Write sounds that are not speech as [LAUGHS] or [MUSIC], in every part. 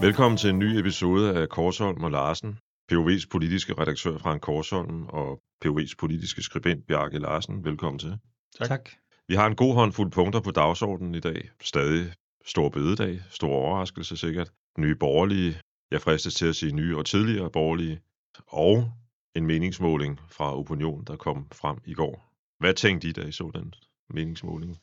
Velkommen til en ny episode af Korsholm og Larsen. POV's politiske redaktør Frank Korsholm og POV's politiske skribent Bjarke Larsen. Velkommen til. Tak. tak. Vi har en god håndfuld punkter på dagsordenen i dag. Stadig stor bededag, stor overraskelse sikkert. Nye borgerlige, jeg fristes til at sige nye og tidligere borgerlige, og en meningsmåling fra Opinion, der kom frem i går. Hvad tænkte I, da I så den meningsmåling?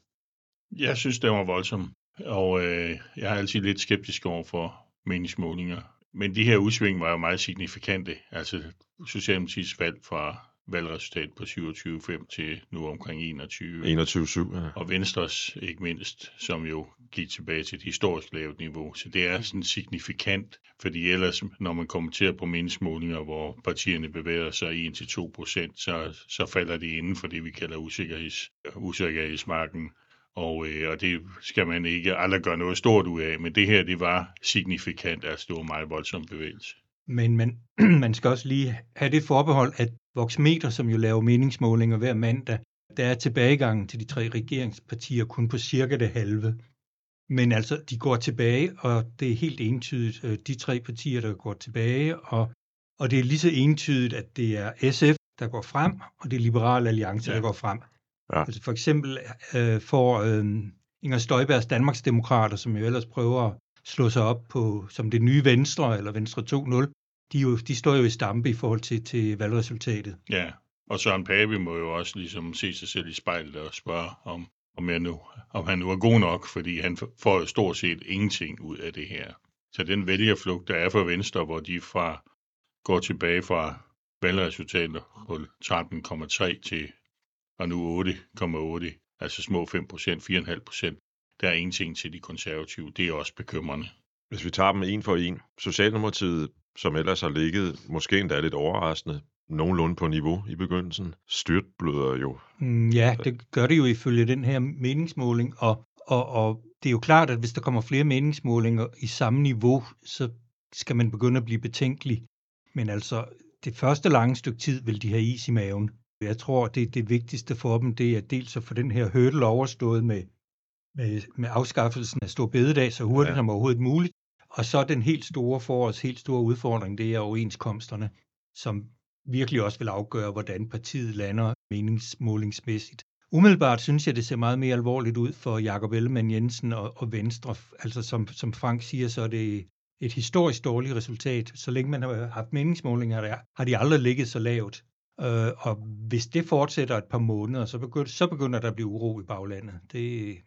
Jeg synes, det var voldsomt, og øh, jeg er altid lidt skeptisk over for meningsmålinger. Men de her udsving var jo meget signifikante. Altså Socialdemokratiets fald fra valgresultat på 27,5 til nu omkring 21. 21,7, ja. Og Venstres ikke mindst, som jo gik tilbage til et historisk lavt niveau. Så det er sådan signifikant, fordi ellers, når man kommenterer på meningsmålinger, hvor partierne bevæger sig 1-2 procent, så, så falder de inden for det, vi kalder usikkerheds, usikkerhedsmarken. Og, øh, og det skal man ikke aldrig gøre noget stort ud af, men det her, det var signifikant, altså det var meget voldsom bevægelse. Men man, [CLEARS THROAT] man skal også lige have det forbehold, at Voxmeter, som jo laver meningsmålinger hver mandag, der er tilbagegangen til de tre regeringspartier kun på cirka det halve. Men altså, de går tilbage, og det er helt entydigt øh, de tre partier, der går tilbage, og, og det er lige så entydigt, at det er SF, der går frem, og det er Liberale Alliance, ja. der går frem. Ja. Altså for eksempel øh, får øh, Inger Støjbergs Danmarksdemokrater, som jo ellers prøver at slå sig op på som det nye Venstre, eller Venstre 2.0, de, jo, de står jo i stampe i forhold til, til valgresultatet. Ja, og Søren Pape må jo også ligesom se sig selv i spejlet og spørge, om, om, jeg nu, om han nu er god nok, fordi han får jo stort set ingenting ud af det her. Så den vælgerflugt, der er for Venstre, hvor de fra går tilbage fra valgresultatet på 13,3 til og nu 8,8, altså små 5 procent, 4,5 procent. Der er ingenting til de konservative. Det er også bekymrende. Hvis vi tager dem en for en. Socialdemokratiet, som ellers har ligget, måske endda lidt overraskende, nogenlunde på niveau i begyndelsen, styrtbløder jo. Mm, ja, det gør det jo ifølge den her meningsmåling, og, og, og det er jo klart, at hvis der kommer flere meningsmålinger i samme niveau, så skal man begynde at blive betænkelig. Men altså, det første lange stykke tid vil de have is i maven. Jeg tror, det, det vigtigste for dem, det er dels at få den her hurdle overstået med, med, med afskaffelsen af stor bededag så hurtigt ja. som overhovedet muligt. Og så den helt store for os, helt store udfordring, det er overenskomsterne, som virkelig også vil afgøre, hvordan partiet lander meningsmålingsmæssigt. Umiddelbart synes jeg, det ser meget mere alvorligt ud for Jakob Ellemann Jensen og, og Venstre. Altså som, som Frank siger, så er det et historisk dårligt resultat. Så længe man har haft meningsmålinger, har de aldrig ligget så lavt. Øh, og hvis det fortsætter et par måneder, så begynder, så begynder der at blive uro i baglandet. Det,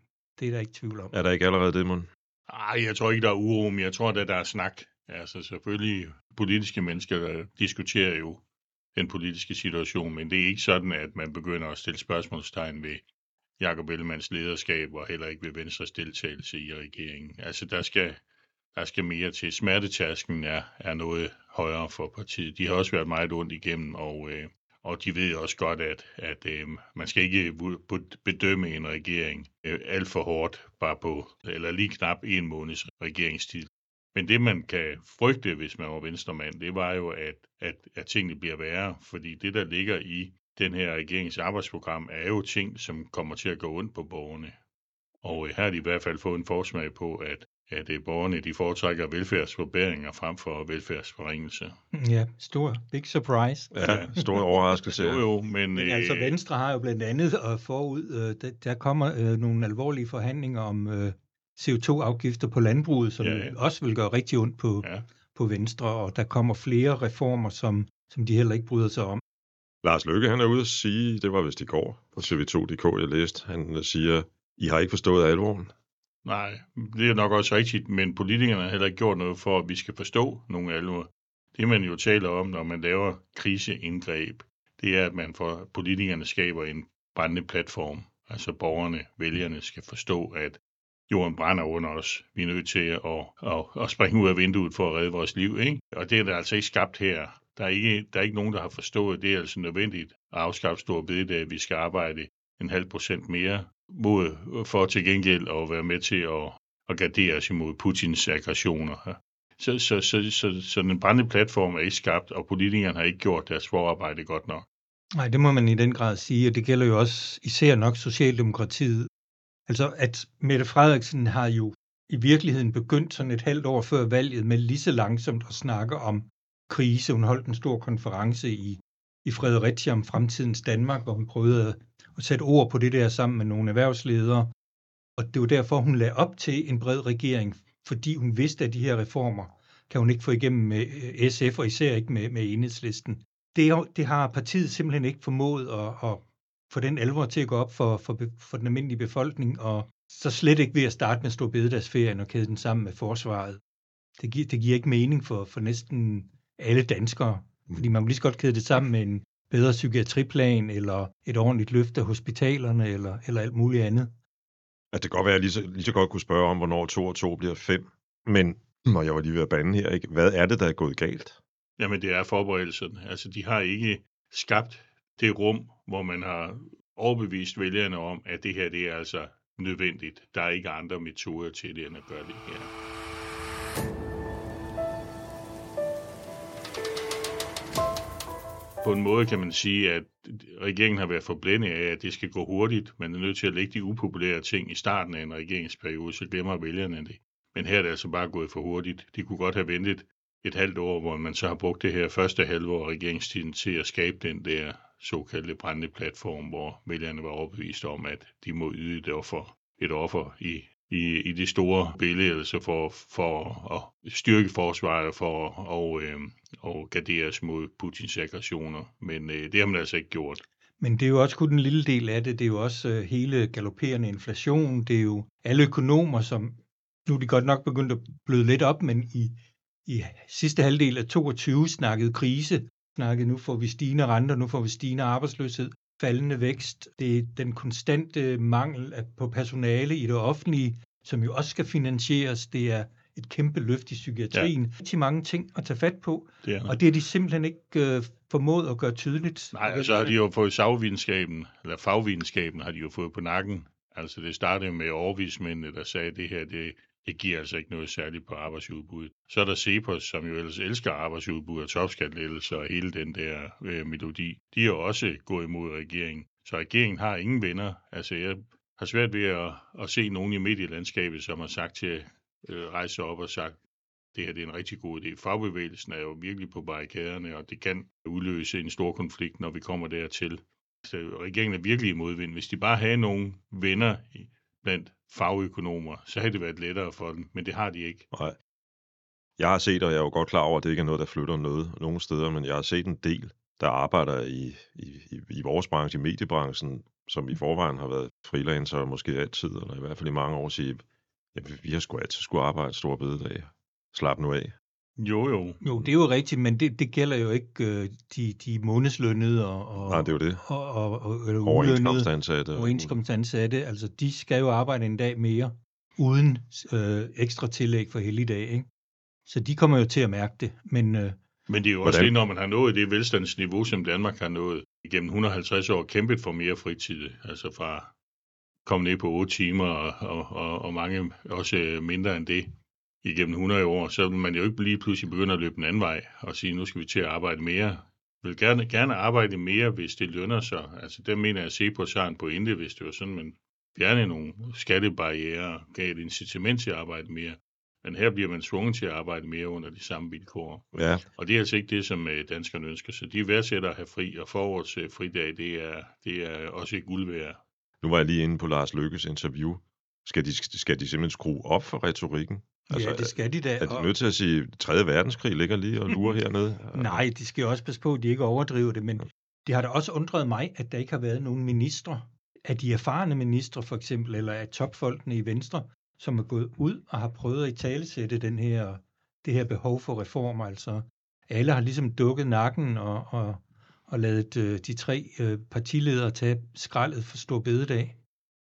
det er der ikke tvivl om. Er der ikke allerede det, man? Nej, jeg tror ikke, der er uro, men jeg tror, at der er snak. Altså selvfølgelig, politiske mennesker der diskuterer jo den politiske situation, men det er ikke sådan, at man begynder at stille spørgsmålstegn ved Jakob Ellemanns lederskab, og heller ikke ved Venstres deltagelse i regeringen. Altså der skal, der skal mere til. Smertetærsken er, er noget højere for partiet. De har også været meget ondt igennem, og øh, og de ved også godt, at, at øh, man skal ikke bedømme en regering øh, alt for hårdt, bare på, eller lige knap en måneds regeringstid. Men det, man kan frygte, hvis man var venstremand, det var jo, at, at, at tingene bliver værre, fordi det, der ligger i den her regerings arbejdsprogram, er jo ting, som kommer til at gå ondt på borgerne. Og øh, her har de i hvert fald fået en forsmag på, at at øh, borgerne de foretrækker velfærdsforbedringer frem for velfærdsforringelse. Ja, stor. Big surprise. Ja, stor overraskelse. [LAUGHS] jo, jo, men... men altså øh, Venstre har jo blandt andet og forud, øh, der, der kommer øh, nogle alvorlige forhandlinger om øh, CO2-afgifter på landbruget, som ja, ja. også vil gøre rigtig ondt på, ja. på Venstre, og der kommer flere reformer, som, som de heller ikke bryder sig om. Lars Løkke, han er ude at sige, det var vist i går på CV2.dk, jeg læste, han siger, I har ikke forstået alvoren. Nej, det er nok også rigtigt, men politikerne har heller ikke gjort noget for, at vi skal forstå nogle alvor. Det man jo taler om, når man laver kriseindgreb, det er, at man for politikerne skaber en brændende platform. Altså borgerne, vælgerne skal forstå, at jorden brænder under os. Vi er nødt til at, at, at springe ud af vinduet for at redde vores liv. Ikke? Og det er der altså ikke skabt her. Der er ikke, der er ikke nogen, der har forstået, at det er altså nødvendigt at afskaffe store bededag, at vi skal arbejde en halv procent mere mod, øh, for til gengæld at være med til at, at gardere os imod Putins aggressioner. Så, så, så, så, så den brændende platform er ikke skabt, og politikerne har ikke gjort deres forarbejde godt nok. Nej, det må man i den grad sige, og det gælder jo også især nok Socialdemokratiet. Altså, at Mette Frederiksen har jo i virkeligheden begyndt sådan et halvt år før valget med lige så langsomt at snakke om krise. Hun holdt en stor konference i, i Fredericia om fremtidens Danmark, hvor hun prøvede at sætte ord på det der sammen med nogle erhvervsledere. Og det var derfor, hun lagde op til en bred regering, fordi hun vidste, at de her reformer kan hun ikke få igennem med øh, SF, og især ikke med, med enhedslisten. Det, det har partiet simpelthen ikke formået at, at få den alvor til at gå op for, for, for den almindelige befolkning, og så slet ikke ved at starte med Stor Bededagsferien og kæde den sammen med forsvaret. Det, giver, det giver ikke mening for, for næsten alle danskere, fordi man vil lige så godt kæde det sammen med en bedre psykiatriplan, eller et ordentligt løft af hospitalerne, eller, eller alt muligt andet. At det kan godt være, at jeg lige så, lige så godt kunne spørge om, hvornår 2 og 2 bliver 5, men når jeg var lige ved at bande her, ikke? hvad er det, der er gået galt? Jamen, det er forberedelsen. Altså, de har ikke skabt det rum, hvor man har overbevist vælgerne om, at det her det er altså nødvendigt. Der er ikke andre metoder til det, end at gøre det her. På en måde kan man sige, at regeringen har været forblændet af, at det skal gå hurtigt. Man er nødt til at lægge de upopulære ting i starten af en regeringsperiode, så glemmer vælgerne det. Men her er det altså bare gået for hurtigt. De kunne godt have ventet et halvt år, hvor man så har brugt det her første halvår af regeringstiden til at skabe den der såkaldte brændende platform, hvor vælgerne var overbevist om, at de må yde et offer, et offer i, i, i det store billede, altså for, for at styrke forsvaret for og, øh, og garderes mod Putins aggressioner. Men øh, det har man altså ikke gjort. Men det er jo også kun en lille del af det. Det er jo også øh, hele galopperende inflation. Det er jo alle økonomer, som nu er de godt nok begyndt at bløde lidt op, men i, i sidste halvdel af 22 snakkede krise, snakkede nu får vi stigende renter, nu får vi stigende arbejdsløshed, faldende vækst. Det er den konstante mangel på personale i det offentlige, som jo også skal finansieres. Det er et kæmpe løft i psykiatrien. Ja. Rigtig mange ting at tage fat på, det er og det er de simpelthen ikke øh, formået at gøre tydeligt. Nej, så har de jo fået sagvidenskaben, eller fagvidenskaben har de jo fået på nakken. Altså det startede med overvismændene, der sagde, at det her det det giver altså ikke noget særligt på arbejdsudbuddet. Så er der Cepos, som jo ellers elsker arbejdsudbud og topskatlettelser og hele den der øh, melodi. De har også gået imod regeringen. Så regeringen har ingen venner. Altså jeg har svært ved at, at se nogen i medielandskabet, som har sagt til øh, rejse op og sagt, det her det er en rigtig god idé. Fagbevægelsen er jo virkelig på barrikaderne, og det kan udløse en stor konflikt, når vi kommer dertil. Så regeringen er virkelig i modvind. Hvis de bare havde nogle venner blandt fagøkonomer, så havde det været lettere for dem, men det har de ikke. Nej. Jeg har set, og jeg er jo godt klar over, at det ikke er noget, der flytter noget nogen steder, men jeg har set en del, der arbejder i, i, i, vores branche, i mediebranchen, som i forvejen har været freelancer måske altid, eller i hvert fald i mange år, sige, ja, vi har sgu altid skulle arbejde store bededag. Slap nu af. Jo, jo. Jo, det er jo rigtigt, men det, det gælder jo ikke øh, de, de månedslønnede og, og, Nej, det er jo det. og, og, og eller overenskomstansatte. Overenskomstansatte, altså de skal jo arbejde en dag mere, uden øh, ekstra tillæg for helligdag, ikke? Så de kommer jo til at mærke det, men... Øh, men det er jo også det, når man har nået det velstandsniveau, som Danmark har nået igennem 150 år, kæmpet for mere fritid, altså fra komme ned på 8 timer, og, og, og, og mange også mindre end det igennem 100 år, så vil man jo ikke lige pludselig begynde at løbe den anden vej og sige, nu skal vi til at arbejde mere. Jeg vil gerne, gerne arbejde mere, hvis det lønner sig. Altså, der mener jeg at se på sig en pointe, hvis det var sådan, man fjerne nogle skattebarriere, gav et incitament til at arbejde mere. Men her bliver man tvunget til at arbejde mere under de samme vilkår. Ja. Og det er altså ikke det, som øh, danskerne ønsker. Så de værdsætter at have fri, og forårets øh, fridag, det er, det er også et guld værd. Nu var jeg lige inde på Lars Lykkes interview. Skal de, skal de simpelthen skrue op for retorikken? Altså, ja, det skal de da. Er de nødt til at sige, at 3. verdenskrig ligger lige og lurer [LAUGHS] hernede? Nej, de skal også passe på, at de ikke overdriver det, men det har da også undret mig, at der ikke har været nogen ministre, af de erfarne ministre for eksempel, eller af topfolkene i Venstre, som er gået ud og har prøvet at i talesætte den her, det her behov for reformer. Altså, alle har ligesom dukket nakken og, og, og lavet øh, de tre øh, partiledere tage skraldet for stor bededag.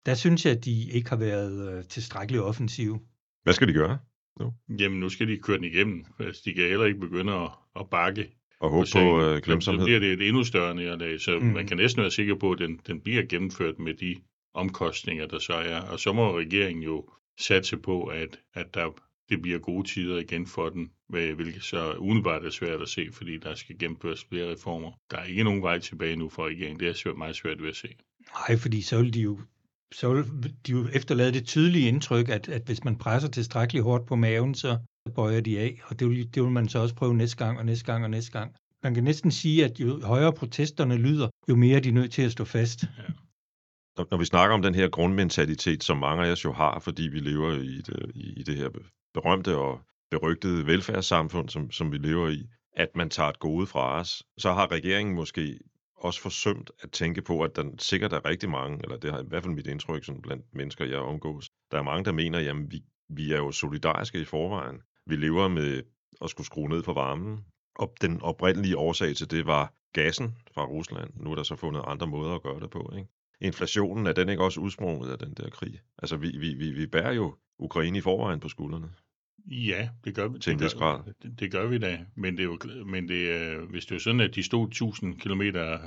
Der synes jeg, at de ikke har været øh, tilstrækkeligt offensive. Hvad skal de gøre? Nu? Jamen, nu skal de køre den igennem. Altså, de kan heller ikke begynde at, at bakke. Og håbe på, på øh, glemsomhed. Så bliver det et endnu større nederlag, så mm. man kan næsten være sikker på, at den, den bliver gennemført med de omkostninger, der så er. Og så må regeringen jo satse på, at, at der, det bliver gode tider igen for den, hvilket så umiddelbart er svært at se, fordi der skal gennemføres flere reformer. Der er ikke nogen vej tilbage nu for regeringen. Det er svært, meget svært ved at se. Nej, fordi så vil de jo så vil de jo efterlade det tydelige indtryk, at, at hvis man presser tilstrækkeligt hårdt på maven, så bøjer de af, og det vil, det vil man så også prøve næste gang og næste gang og næste gang. Man kan næsten sige, at jo højere protesterne lyder, jo mere er de nødt til at stå fast. Ja. Når, når vi snakker om den her grundmentalitet, som mange af os jo har, fordi vi lever i det, øh, i det her berømte og berygtede velfærdssamfund, som, som vi lever i, at man tager et gode fra os, så har regeringen måske også forsømt at tænke på, at der sikkert er rigtig mange, eller det har i hvert fald mit indtryk sådan blandt mennesker, jeg omgås, der er mange, der mener, jamen vi, vi er jo solidariske i forvejen. Vi lever med at skulle skrue ned for varmen, og den oprindelige årsag til det var gassen fra Rusland. Nu er der så fundet andre måder at gøre det på. Ikke? Inflationen, er den ikke også udsprunget af den der krig? Altså, vi, vi, vi, vi bærer jo Ukraine i forvejen på skuldrene. Ja, det gør vi. Til en vis grad. Det, det gør vi da. Men, det er jo, men det, øh, hvis det er sådan, at de stod 1000 km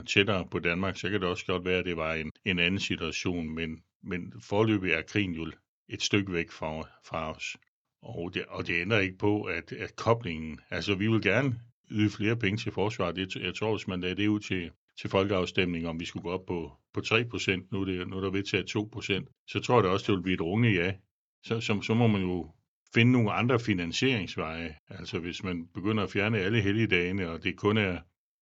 tættere på Danmark, så kan det også godt være, at det var en, en anden situation. Men, men forløbet er krigen jo et stykke væk fra, fra os. Og det, og det ændrer ikke på, at, at koblingen, altså vi vil gerne yde flere penge til forsvaret. Det, jeg tror, hvis man lagde det ud til, til folkeafstemning, om vi skulle gå op på, på 3%, nu er, det, nu er der vedtaget 2%, så tror jeg da også, det vil blive et runge ja. Så, så, så må man jo finde nogle andre finansieringsveje. Altså hvis man begynder at fjerne alle helligdagene, og det kun er,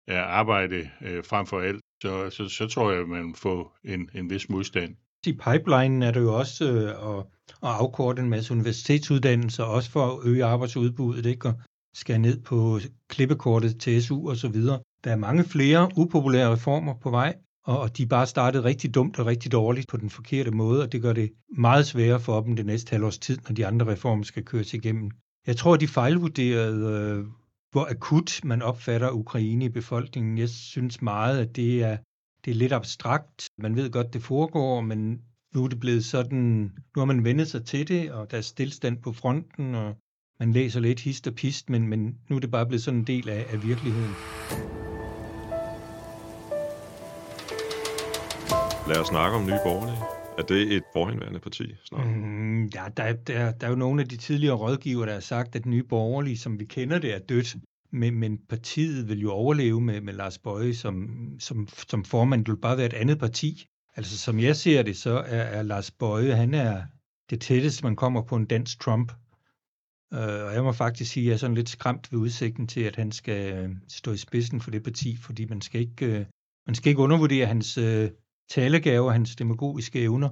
er arbejde øh, frem for alt, så, så, så tror jeg, at man får en, en vis modstand. I pipelinen er det jo også øh, at, at afkorte en masse universitetsuddannelser, også for at øge arbejdsudbuddet, ikke? og skære ned på klippekortet til SU og så videre. Der er mange flere upopulære reformer på vej, og de bare startede rigtig dumt og rigtig dårligt på den forkerte måde, og det gør det meget sværere for dem det næste halvårs tid, når de andre reformer skal køres igennem. Jeg tror, de fejlvurderede, øh, hvor akut man opfatter Ukraine i befolkningen. Jeg synes meget, at det er, det er lidt abstrakt. Man ved godt, det foregår, men nu er det blevet sådan, nu har man vendet sig til det, og der er stillstand på fronten, og man læser lidt hist og pist, men, men nu er det bare blevet sådan en del af, af virkeligheden. Lad os snakke om Nye Borgerlige. Er det et forhenværende parti snart? Mm, ja, der, der, der er jo nogle af de tidligere rådgiver, der har sagt, at Nye Borgerlige, som vi kender det, er dødt. Men, men partiet vil jo overleve med, med Lars Bøje som, som, som formand. Det vil bare være et andet parti. Altså, som jeg ser det, så er, er Lars Bøje, han er det tætteste, man kommer på en dansk Trump. Uh, og jeg må faktisk sige, at jeg er sådan lidt skræmt ved udsigten til, at han skal øh, stå i spidsen for det parti, fordi man skal ikke, uh, man skal ikke undervurdere hans, uh, talegave og hans demagogiske evner.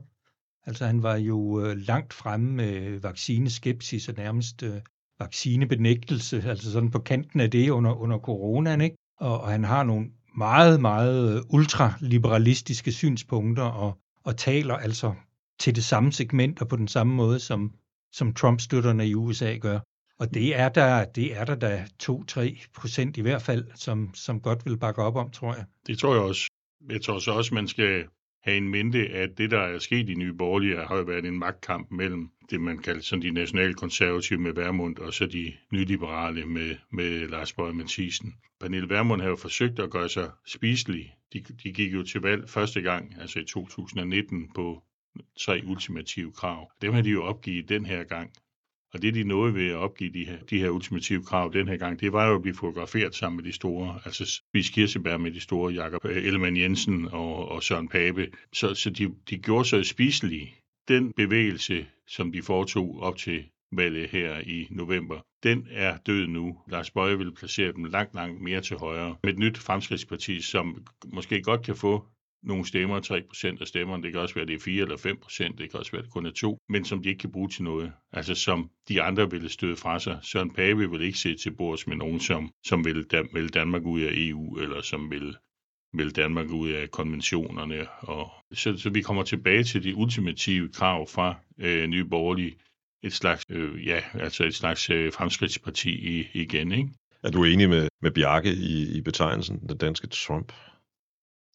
Altså han var jo øh, langt fremme med vaccineskepsis og nærmest øh, vaccinebenægtelse, altså sådan på kanten af det under, under coronaen, ikke? Og, og han har nogle meget, meget øh, ultraliberalistiske synspunkter og, og taler altså til det samme segment og på den samme måde, som, som Trump-støtterne i USA gør. Og det er der, det er der da 2-3 procent i hvert fald, som, som godt vil bakke op om, tror jeg. Det tror jeg også. Jeg tror så også, man skal have en mente, at det, der er sket i Nye Borgerlige, har jo været en magtkamp mellem det, man kalder sådan de nationalkonservative med Værmund, og så de nyliberale med, med Lars Bøge Mathisen. Pernille Værmund har jo forsøgt at gøre sig spiselig. De, de gik jo til valg første gang, altså i 2019, på tre ultimative krav. Dem har de jo opgivet den her gang. Og det, de nåede ved at opgive de her, de her ultimative krav den her gang, det var jo at blive fotograferet sammen med de store, altså Spis Kirseberg med de store, Jakob øh, Ellemann Jensen og, og Søren Pape. Så, så de, de gjorde sig spiselige. Den bevægelse, som de foretog op til valget her i november, den er død nu. Lars Bøje vil placere dem langt, langt mere til højre. Med et nyt fremskridtsparti, som måske godt kan få nogle stemmer, 3% af stemmerne, det kan også være, det er 4 eller 5%, det kan også være, det kun er 2, men som de ikke kan bruge til noget. Altså som de andre ville støde fra sig. Søren Pape vil ikke se til bords med nogen, som, som vil melde Danmark ud af EU, eller som vil melde Danmark ud af konventionerne. Og så, så vi kommer tilbage til de ultimative krav fra øh, Nye Borgerlige, et slags, øh, ja, altså et slags øh, fremskridtsparti i, igen, ikke? Er du enig med, med Bjarke i, i betegnelsen, den danske Trump?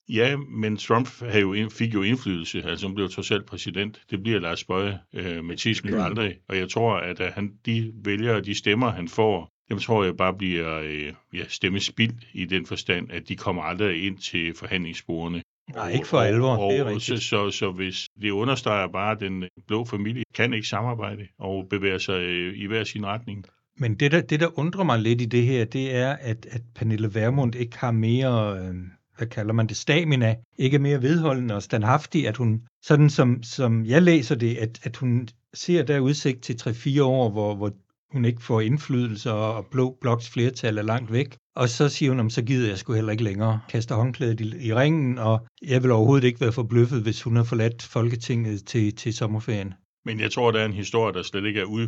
Ja, men Trump jo, fik jo indflydelse. Altså, han blev trods alt præsident. Det bliver Lars Bøje. Øh, Mathias bliver aldrig. Og jeg tror, at, at han, de vælger, de stemmer, han får, dem tror jeg bare bliver øh, ja, stemmespild i den forstand, at de kommer aldrig ind til forhandlingsbordene. Nej, ikke for alvor, og, det er rigtigt. Så, så, så hvis det understreger bare, at den blå familie kan ikke samarbejde og bevæge sig øh, i hver sin retning. Men det der, det, der undrer mig lidt i det her, det er, at, at Pernille Vermund ikke har mere... Øh hvad kalder man det, stamina, ikke er mere vedholdende og standhaftig, at hun, sådan som, som jeg læser det, at, at hun ser der udsigt til 3-4 år, hvor, hvor hun ikke får indflydelse, og blå bloks flertal er langt væk. Og så siger hun, om så gider jeg sgu heller ikke længere kaste håndklædet i, i ringen, og jeg vil overhovedet ikke være forbløffet, hvis hun har forladt Folketinget til, til sommerferien. Men jeg tror, der er en historie, der slet ikke er ud,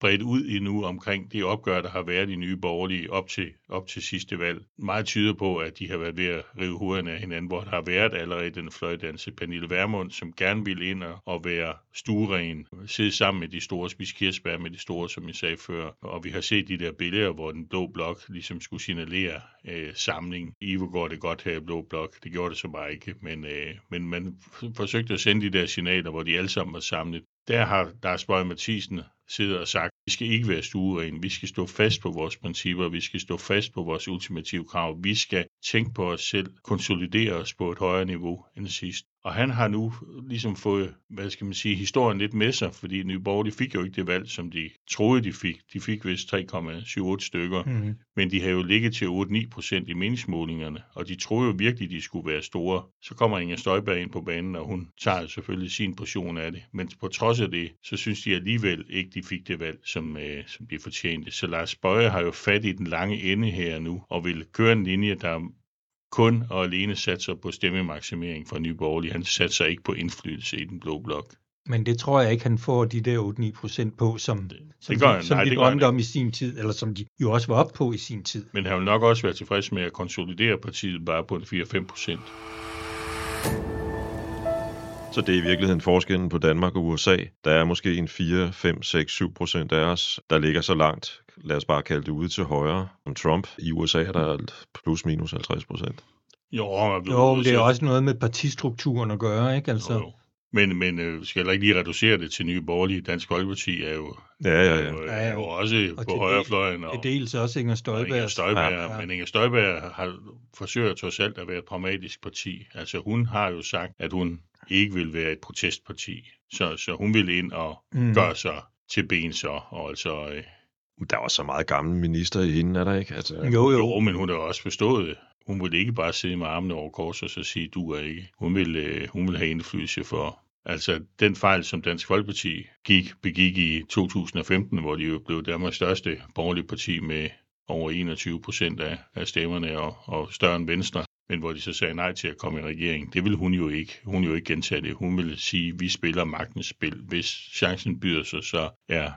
bredt ud endnu omkring det opgør, der har været i nye borgerlige op til, op til sidste valg. Meget tyder på, at de har været ved at rive hovederne af hinanden, hvor der har været allerede den fløjdanse Pernille Vermund, som gerne ville ind og være stueren, sidde sammen med de store, spise kirsebær med de store, som jeg sagde før. Og vi har set de der billeder, hvor den blå blok ligesom skulle signalere øh, samling. Ivo går det godt her i blå blok. Det gjorde det så bare ikke, men, øh, men man forsøgte at sende de der signaler, hvor de alle sammen var samlet. Der har Lars Bøge Mathisen siddet og sagt, vi skal ikke være stueren, vi skal stå fast på vores principper, vi skal stå fast på vores ultimative krav, vi skal tænke på os selv, konsolidere os på et højere niveau end sidst. Og han har nu ligesom fået, hvad skal man sige, historien lidt med sig, fordi Nye Borgerlige fik jo ikke det valg, som de troede, de fik. De fik vist 3,78 stykker, mm. men de havde jo ligget til 8-9 procent i meningsmålingerne, og de troede jo virkelig, de skulle være store. Så kommer Inger Støjberg ind på banen, og hun tager selvfølgelig sin portion af det. Men på trods af det, så synes de alligevel ikke, de fik det valg, som, øh, som de fortjente. Så Lars Bøje har jo fat i den lange ende her nu, og vil køre en linje, der kun og alene satser på stemmemaksimering fra Nye Borgerlige. Han satser ikke på indflydelse i den blå blok. Men det tror jeg ikke, han får de der 8-9 procent på, som, det, som, det de, som Nej, de drømte om i sin tid, eller som de jo også var op på i sin tid. Men han vil nok også være tilfreds med at konsolidere partiet bare på en 4-5 procent. Så det er i virkeligheden forskellen på Danmark og USA. Der er måske en 4, 5, 6, 7 procent af os, der ligger så langt, lad os bare kalde det ude til højre, som Trump. I USA er der plus minus 50 procent. Jo, jo det er også noget med partistrukturen at gøre, ikke? Altså... Jo, jo. Men, men øh, skal jeg ikke lige reducere det til nye borgerlige? Dansk Folkeparti er jo, ja, ja, ja. Er jo, er jo også og på højrefløjen. Og, det dels også Inger Støjberg. Inger Støjberg ja, ja. Men Inger Støjberg har, forsøger trods alt at være et pragmatisk parti. Altså hun har jo sagt, at hun ikke vil være et protestparti. Så, så hun vil ind og mm. gøre sig til ben så. Og altså, øh, der er også så meget gamle minister i hende, er der ikke? Altså, jo, jo. Jo, men hun har også forstået Hun vil ikke bare sidde med armene over kors og så sige, du er ikke. Hun vil, øh, hun vil have indflydelse for, Altså den fejl, som Dansk Folkeparti gik, begik i 2015, hvor de jo blev Danmarks største borgerlige parti med over 21 procent af, af stemmerne og, og større end Venstre, men hvor de så sagde nej til at komme i regering. Det vil hun jo ikke. Hun jo ikke gentage det. Hun vil sige, at vi spiller magtens spil. Hvis chancen byder sig, så er,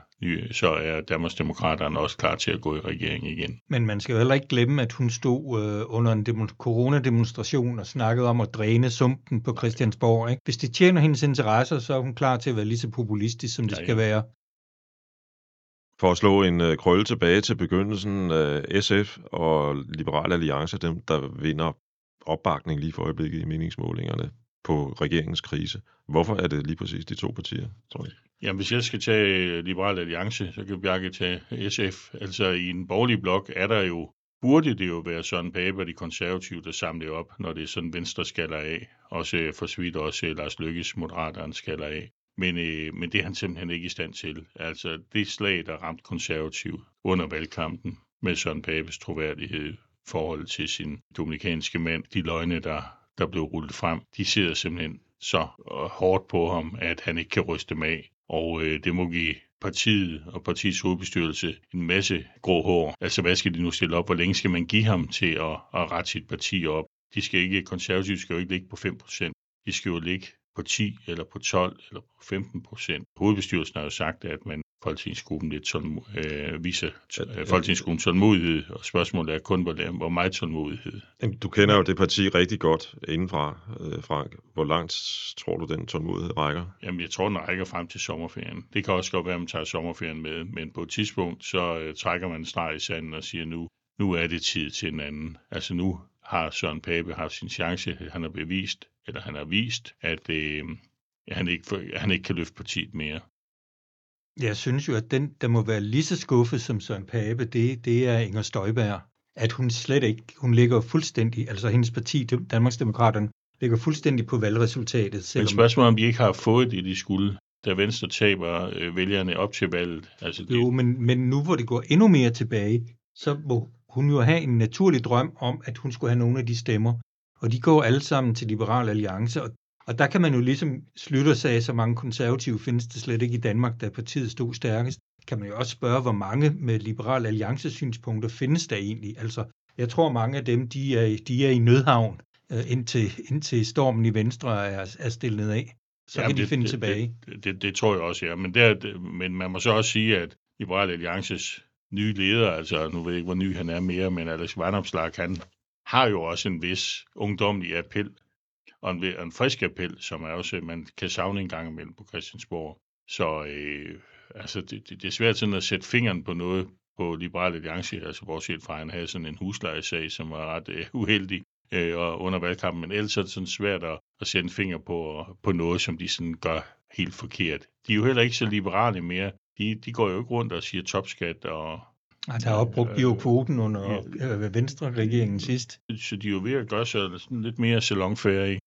så er Danmarksdemokraterne også klar til at gå i regering igen. Men man skal jo heller ikke glemme, at hun stod øh, under en demon- coronademonstration og snakkede om at dræne sumpen på Christiansborg. Ikke? Hvis det tjener hendes interesser, så er hun klar til at være lige så populistisk, som det ja, ja. skal være. For at slå en øh, krølle tilbage til begyndelsen, øh, SF og Liberal Alliance, dem der vinder opbakning lige for øjeblikket i meningsmålingerne på regeringens krise. Hvorfor er det lige præcis de to partier, tror jeg? Jamen, hvis jeg skal tage øh, Liberal Alliance, så kan Bjarke tage SF. Altså, i en borgerlig blok er der jo, burde det jo være Søren Pape og de konservative, der samler op, når det er sådan venstre skaller af. Også øh, for svidt også øh, Lars Lykkes moderateren skaller af. Men, øh, men det er han simpelthen ikke i stand til. Altså, det slag, der ramte konservativ under valgkampen med Søren Papes troværdighed, forhold til sin dominikanske mand, de løgne, der, der blev rullet frem, de sidder simpelthen så øh, hårdt på ham, at han ikke kan ryste dem af. Og øh, det må give partiet og partiets hovedbestyrelse en masse grå hår. Altså, hvad skal de nu stille op? Hvor længe skal man give ham til at, at rette sit parti op? De skal ikke, konservativt skal jo ikke ligge på 5%. De skal jo ligge på 10 eller på 12 eller på 15 procent. Hovedbestyrelsen har jo sagt, at man Folketingsgruppen lidt tålmo- øh, viser øh, Folketingsgruppen tålmodighed, og spørgsmålet er kun, hvor, hvor meget tålmodighed. Jamen, du kender jo det parti rigtig godt indenfra, øh, Frank. Hvor langt tror du, den tålmodighed rækker? Jamen, jeg tror, den rækker frem til sommerferien. Det kan også godt være, at man tager sommerferien med, men på et tidspunkt, så øh, trækker man en streg i sanden og siger, nu, nu er det tid til en anden. Altså nu har Søren Pape haft sin chance. Han har bevist, eller han har vist, at øh, han, ikke, han ikke kan løfte partiet mere. Jeg synes jo, at den, der må være lige så skuffet som Søren Pape, det, det er Inger Støjberg. At hun slet ikke, hun ligger fuldstændig, altså hendes parti, Danmarksdemokraterne, ligger fuldstændig på valgresultatet. Selvom... Men spørgsmålet om de ikke har fået det, de skulle, da Venstre taber øh, vælgerne op til valget. Altså, det... Jo, men, men nu hvor det går endnu mere tilbage, så må hun jo have en naturlig drøm om, at hun skulle have nogle af de stemmer. Og de går alle sammen til Liberal Alliance, og, og der kan man jo ligesom slutte sig af, så mange konservative findes det slet ikke i Danmark, da partiet stod stærkest. Kan man jo også spørge, hvor mange med Liberal Alliance synspunkter findes der egentlig? Altså, jeg tror mange af dem, de er, de er i nødhavn, øh, indtil, indtil stormen i Venstre er, er stillet af. Så Jamen, kan de det, finde det, tilbage. Det, det, det tror jeg også, ja. Men, der, men man må så også sige, at Liberal Alliances nye leder, altså nu ved jeg ikke, hvor ny han er mere, men Alex Vanopslag, han har jo også en vis ungdomlig appel, og en, en frisk appel, som er også, man kan savne en gang imellem på Christiansborg. Så øh, altså, det, det, det er svært sådan at sætte fingeren på noget på Liberale Alliance, altså bortset fra, at han havde sådan en huslejesag, som var ret øh, [LAUGHS] uheldig øh, og under valgkampen, men ellers er det sådan svært at, at sætte en finger på, på noget, som de sådan gør helt forkert. De er jo heller ikke så liberale mere. De, de går jo ikke rundt og siger topskat og... Der er opbrugt jo kvoten under øh, Venstre-regeringen sidst. Så de er jo ved at gøre sig sådan lidt mere salonfærdige.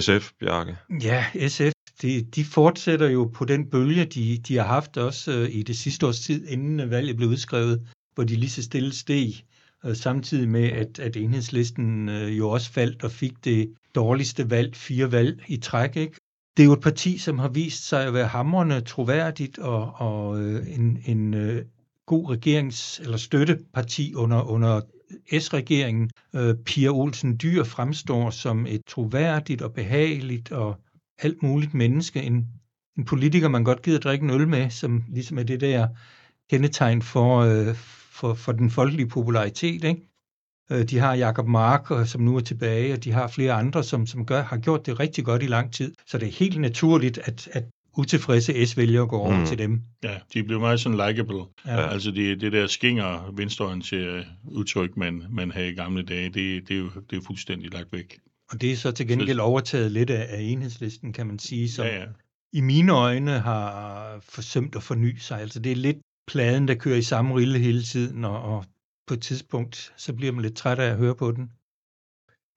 SF, Bjarke? Ja, SF, de, de fortsætter jo på den bølge, de, de har haft også øh, i det sidste års tid, inden valget blev udskrevet, hvor de lige så stille steg, øh, samtidig med, at, at enhedslisten øh, jo også faldt og fik det dårligste valg, fire valg i træk. Ikke? Det er jo et parti, som har vist sig at være hamrende troværdigt og, og øh, en, en øh, god regerings- eller støtteparti under, under S-regeringen. Øh, Pia Olsen Dyr fremstår som et troværdigt og behageligt og alt muligt menneske. En, en politiker, man godt gider drikke en øl med, som ligesom er det der kendetegn for, øh, for, for den folkelige popularitet. Ikke? Øh, de har Jakob Mark, øh, som nu er tilbage, og de har flere andre, som, som gør, har gjort det rigtig godt i lang tid. Så det er helt naturligt, at, at utilfredse S-vælgere går over mm. til dem. Ja, de bliver meget sådan likable. Ja. Altså det, det der skinger venstreorienterede udtryk, man, man havde i gamle dage, det, det, er jo det er fuldstændig lagt væk. Og det er så til gengæld overtaget lidt af, af enhedslisten, kan man sige, som ja, ja. i mine øjne har forsømt at forny sig. Altså det er lidt pladen, der kører i samme rille hele tiden, og, og på et tidspunkt, så bliver man lidt træt af at høre på den.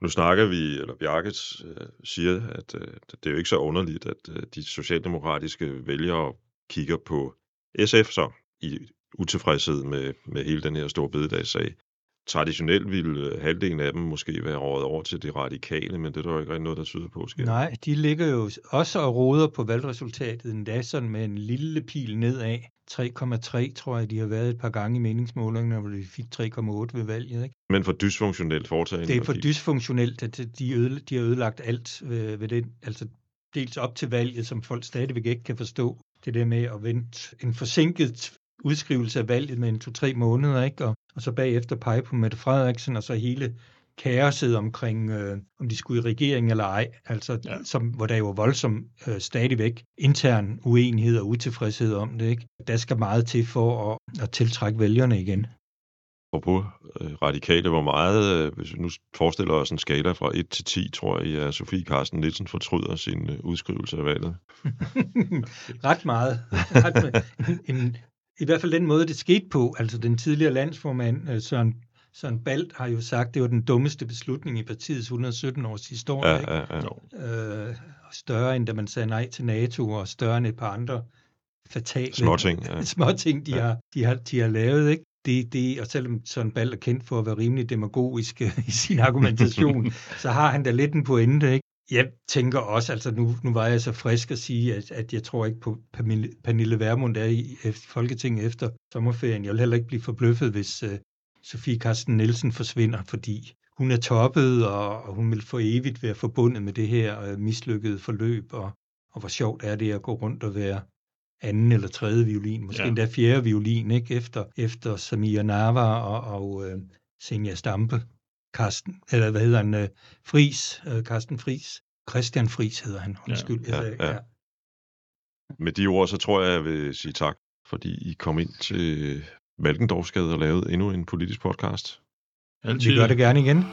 Nu snakker vi, eller Bjarke øh, siger, at øh, det er jo ikke så underligt, at øh, de socialdemokratiske vælgere kigger på SF så i utilfredshed med, med hele den her store bededagssag. Traditionelt ville øh, halvdelen af dem måske være rådet over til de radikale, men det er der jo ikke rigtig noget, der tyder på. Sker. Nej, de ligger jo også og roder på valgresultatet, endda sådan med en lille pil nedad. 3,3 tror jeg, de har været et par gange i meningsmålingerne, hvor de fik 3,8 ved valget. Ikke? Men for dysfunktionelt foretagende? Det er for dysfunktionelt, at de, øde, de har ødelagt alt ved, ved det. Altså dels op til valget, som folk stadigvæk ikke kan forstå. Det der med at vente en forsinket udskrivelse af valget med en to-tre måneder, ikke? Og, og så bagefter pege på Mette Frederiksen, og så hele kaoset omkring, øh, om de skulle i regering eller ej, altså, ja. som, hvor der jo var voldsom øh, stadigvæk intern uenighed og utilfredshed om det. Ikke? Der skal meget til for at, at tiltrække vælgerne igen. på øh, radikale, hvor meget, øh, hvis vi nu forestiller os en skala fra 1 til 10, tror jeg, at Sofie Carsten Nielsen fortryder sin øh, udskrivelse af valget? [LAUGHS] Ret meget. Ret med. En, en, I hvert fald den måde, det skete på. Altså den tidligere landsformand øh, Søren Søren Balt har jo sagt, det var den dummeste beslutning i partiets 117 års historie. Ja, ikke? ja, ja. Øh, større end da man sagde nej til NATO, og større end et par andre fatale småting, ja. [LAUGHS] småting de, ja. har, de, har, de har lavet. Ikke? Det, det, og selvom Søren Balt er kendt for at være rimelig demagogisk i sin argumentation, [LAUGHS] så har han da lidt en pointe. Ikke? Jeg tænker også, altså nu, nu var jeg så frisk at sige, at, at jeg tror ikke på Pernille Vermund er i Folketinget efter sommerferien. Jeg vil heller ikke blive forbløffet, hvis, øh, Sofie Carsten Nielsen forsvinder, fordi hun er toppet, og, hun vil for evigt være forbundet med det her øh, mislykkede forløb, og, og hvor sjovt er det at gå rundt og være anden eller tredje violin, måske ja. endda fjerde violin, ikke? Efter, efter Samia Nava og, og uh, Senja Stampe, Karsten, eller hvad hedder han, uh, Fris, uh, Karsten Fris, Christian Fris hedder han, undskyld. Ja, ja, ja. ja. Med de ord, så tror jeg, jeg vil sige tak, fordi I kom ind til Valkendorfsgade og lavet endnu en politisk podcast. Altid. Vi gør det gerne igen.